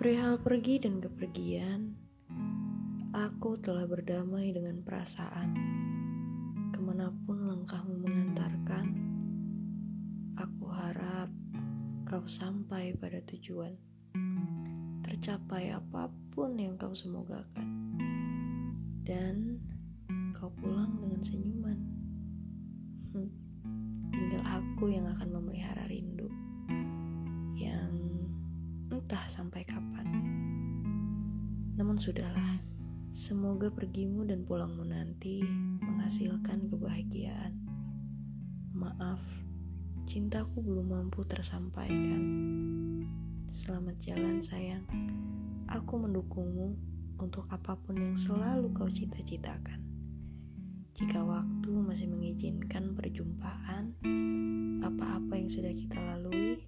Perihal pergi dan kepergian, aku telah berdamai dengan perasaan. Ke mana pun langkahmu mengantarkan, aku harap kau sampai pada tujuan. Tercapai apa pun yang kau semogakan. Dan kau pulang dengan senyuman. Hmm, tinggal aku yang akan memelihara rindu. Yang entah sampai kapan. Namun sudahlah, semoga pergimu dan pulangmu nanti menghasilkan kebahagiaan. Maaf, cintaku belum mampu tersampaikan. Selamat jalan sayang, aku mendukungmu untuk apa pun yang selalu kau cita-citakan. Jika waktu masih mengizinkan perjumpaan, apa-apa yang sudah kita lalui.